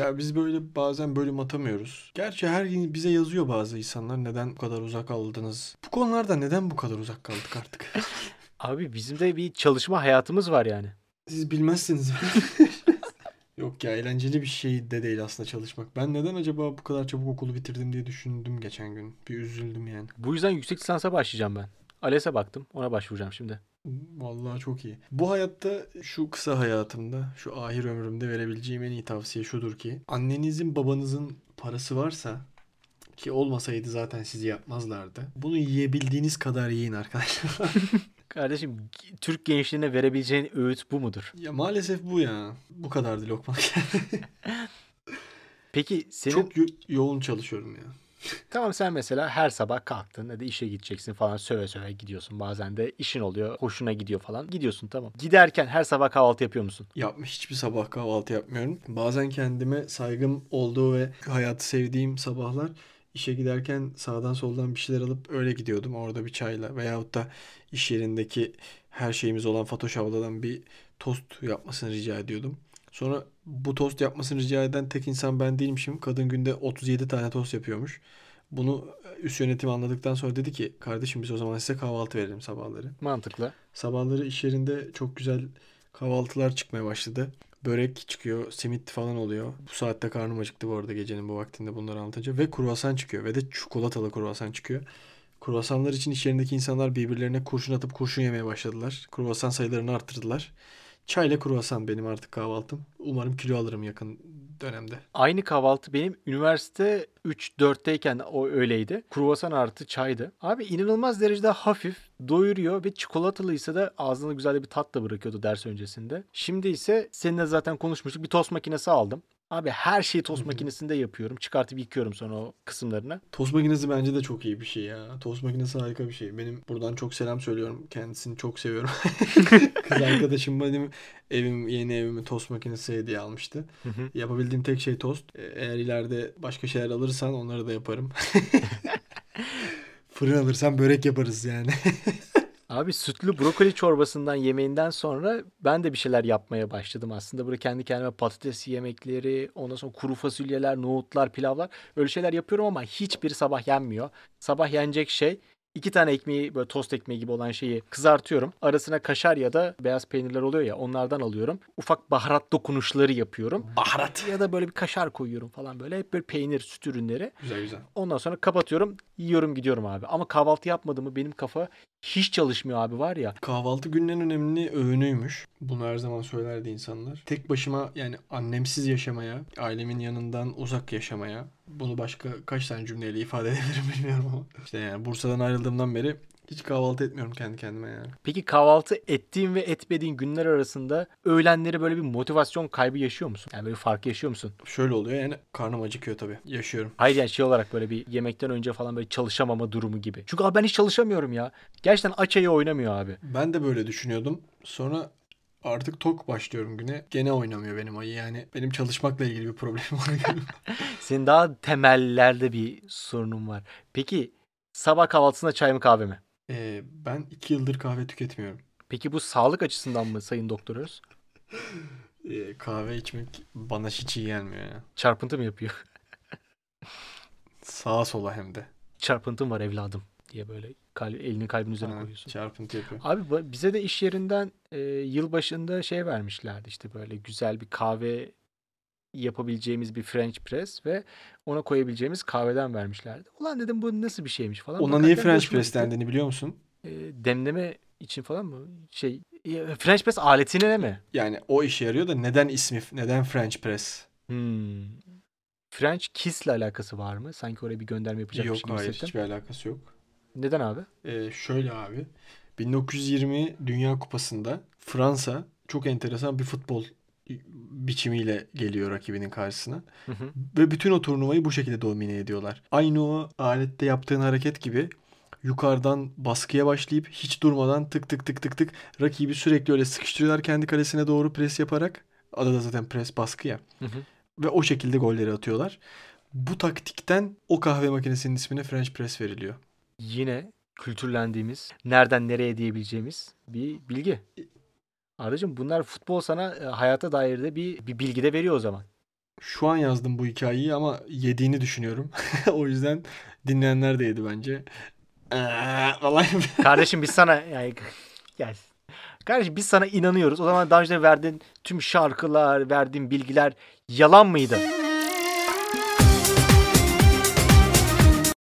Ya biz böyle bazen bölüm atamıyoruz. Gerçi her gün bize yazıyor bazı insanlar neden bu kadar uzak kaldınız. Bu konularda neden bu kadar uzak kaldık artık? Abi bizim de bir çalışma hayatımız var yani. Siz bilmezsiniz. Yok ya eğlenceli bir şey de değil aslında çalışmak. Ben neden acaba bu kadar çabuk okulu bitirdim diye düşündüm geçen gün. Bir üzüldüm yani. Bu yüzden yüksek lisansa başlayacağım ben. ALES'e baktım. Ona başvuracağım şimdi. Vallahi çok iyi. Bu hayatta şu kısa hayatımda, şu ahir ömrümde verebileceğim en iyi tavsiye şudur ki annenizin babanızın parası varsa ki olmasaydı zaten sizi yapmazlardı. Bunu yiyebildiğiniz kadar yiyin arkadaşlar. Kardeşim Türk gençliğine verebileceğin öğüt bu mudur? ya maalesef bu ya. Bu kadardı lokmalık. Peki senin Çok yo- yoğun çalışıyorum ya. Tamam sen mesela her sabah kalktın hadi işe gideceksin falan söve söve gidiyorsun. Bazen de işin oluyor hoşuna gidiyor falan. Gidiyorsun tamam. Giderken her sabah kahvaltı yapıyor musun? Yapmış hiçbir sabah kahvaltı yapmıyorum. Bazen kendime saygım olduğu ve hayatı sevdiğim sabahlar işe giderken sağdan soldan bir şeyler alıp öyle gidiyordum. Orada bir çayla veyahut da iş yerindeki her şeyimiz olan Fatoş abladan bir tost yapmasını rica ediyordum. Sonra bu tost yapmasını rica eden tek insan ben değilmişim. Kadın günde 37 tane tost yapıyormuş. Bunu üst yönetim anladıktan sonra dedi ki kardeşim biz o zaman size kahvaltı verelim sabahları. Mantıklı. Sabahları iş yerinde çok güzel kahvaltılar çıkmaya başladı. Börek çıkıyor, simit falan oluyor. Bu saatte karnım acıktı bu arada gecenin bu vaktinde bunları anlatınca. Ve kruvasan çıkıyor ve de çikolatalı kruvasan çıkıyor. Kruvasanlar için iş yerindeki insanlar birbirlerine kurşun atıp kurşun yemeye başladılar. Kruvasan sayılarını arttırdılar. Çayla kruvasan benim artık kahvaltım. Umarım kilo alırım yakın dönemde. Aynı kahvaltı benim üniversite 3-4'teyken o öyleydi. Kruvasan artı çaydı. Abi inanılmaz derecede hafif, doyuruyor ve çikolatalıysa da ağzına güzel bir tat da bırakıyordu ders öncesinde. Şimdi ise seninle zaten konuşmuştuk. Bir tost makinesi aldım. Abi her şeyi tost makinesinde yapıyorum. Çıkartıp yıkıyorum sonra o kısımlarını. Tost makinesi bence de çok iyi bir şey ya. Tost makinesi harika bir şey. Benim buradan çok selam söylüyorum. Kendisini çok seviyorum. Kız arkadaşım benim evim yeni evimi tost makinesi hediye almıştı. Hı hı. Yapabildiğim tek şey tost. E, Eğer ileride başka şeyler alırsan onları da yaparım. Fırın alırsan börek yaparız yani. Abi sütlü brokoli çorbasından yemeğinden sonra ben de bir şeyler yapmaya başladım aslında. Böyle kendi kendime patates yemekleri, ondan sonra kuru fasulyeler, nohutlar, pilavlar öyle şeyler yapıyorum ama hiçbir sabah yenmiyor. Sabah yenecek şey iki tane ekmeği böyle tost ekmeği gibi olan şeyi kızartıyorum. Arasına kaşar ya da beyaz peynirler oluyor ya onlardan alıyorum. Ufak baharat dokunuşları yapıyorum. Baharat. Ya da böyle bir kaşar koyuyorum falan böyle. Hep böyle peynir, süt ürünleri. Güzel güzel. Ondan sonra kapatıyorum, yiyorum gidiyorum abi. Ama kahvaltı yapmadığımı benim kafa hiç çalışmıyor abi var ya. Kahvaltı günün önemli öğünüymüş. Bunu her zaman söylerdi insanlar. Tek başıma yani annemsiz yaşamaya, ailemin yanından uzak yaşamaya. Bunu başka kaç tane cümleyle ifade edebilirim bilmiyorum ama. İşte yani Bursa'dan ayrıldığımdan beri hiç kahvaltı etmiyorum kendi kendime yani. Peki kahvaltı ettiğin ve etmediğin günler arasında öğlenleri böyle bir motivasyon kaybı yaşıyor musun? Yani böyle fark yaşıyor musun? Şöyle oluyor yani karnım acıkıyor tabii. Yaşıyorum. Hayır yani şey olarak böyle bir yemekten önce falan böyle çalışamama durumu gibi. Çünkü abi ben hiç çalışamıyorum ya. Gerçekten aç ayı oynamıyor abi. Ben de böyle düşünüyordum. Sonra artık tok başlıyorum güne. Gene oynamıyor benim ayı yani. Benim çalışmakla ilgili bir problemim var. Senin daha temellerde bir sorunun var. Peki sabah kahvaltısında çay mı kahve mi? Ee, ben iki yıldır kahve tüketmiyorum. Peki bu sağlık açısından mı Sayın Doktor Öz? Ee, kahve içmek bana hiç iyi gelmiyor ya. Çarpıntı mı yapıyor? Sağa sola hem de. Çarpıntım var evladım diye böyle kal- elini kalbin üzerine Aynen, koyuyorsun. Çarpıntı yapıyor. Abi bize de iş yerinden e, yılbaşında şey vermişlerdi işte böyle güzel bir kahve yapabileceğimiz bir French press ve ona koyabileceğimiz kahveden vermişlerdi. Ulan dedim bu nasıl bir şeymiş falan. Ona niye French press dendiğini biliyor musun? E, demleme için falan mı? Şey French press aletine mi? Yani o işe yarıyor da neden ismi, neden French press? Hmm. French kiss'le alakası var mı? Sanki oraya bir gönderme yapacakmış Yok gibi hayır hissettim. hiçbir alakası yok. Neden abi? Ee, şöyle abi 1920 Dünya Kupası'nda Fransa çok enteresan bir futbol biçimiyle geliyor rakibinin karşısına. Hı hı. Ve bütün o turnuvayı bu şekilde domine ediyorlar. Aynı o alette yaptığın hareket gibi yukarıdan baskıya başlayıp hiç durmadan tık tık tık tık tık rakibi sürekli öyle sıkıştırıyorlar kendi kalesine doğru pres yaparak. Adı da zaten pres baskı ya. Hı hı. Ve o şekilde golleri atıyorlar. Bu taktikten o kahve makinesinin ismine French press veriliyor. Yine kültürlendiğimiz, nereden nereye diyebileceğimiz bir bilgi. Aracım bunlar futbol sana e, hayata dair de bir, bir bilgi de veriyor o zaman. şu an yazdım bu hikayeyi ama yediğini düşünüyorum. o yüzden dinleyenler de yedi bence. Eee, falan. Kardeşim biz sana yani yani kardeşim biz sana inanıyoruz. O zaman daha önce verdiğin tüm şarkılar, verdiğin bilgiler yalan mıydı?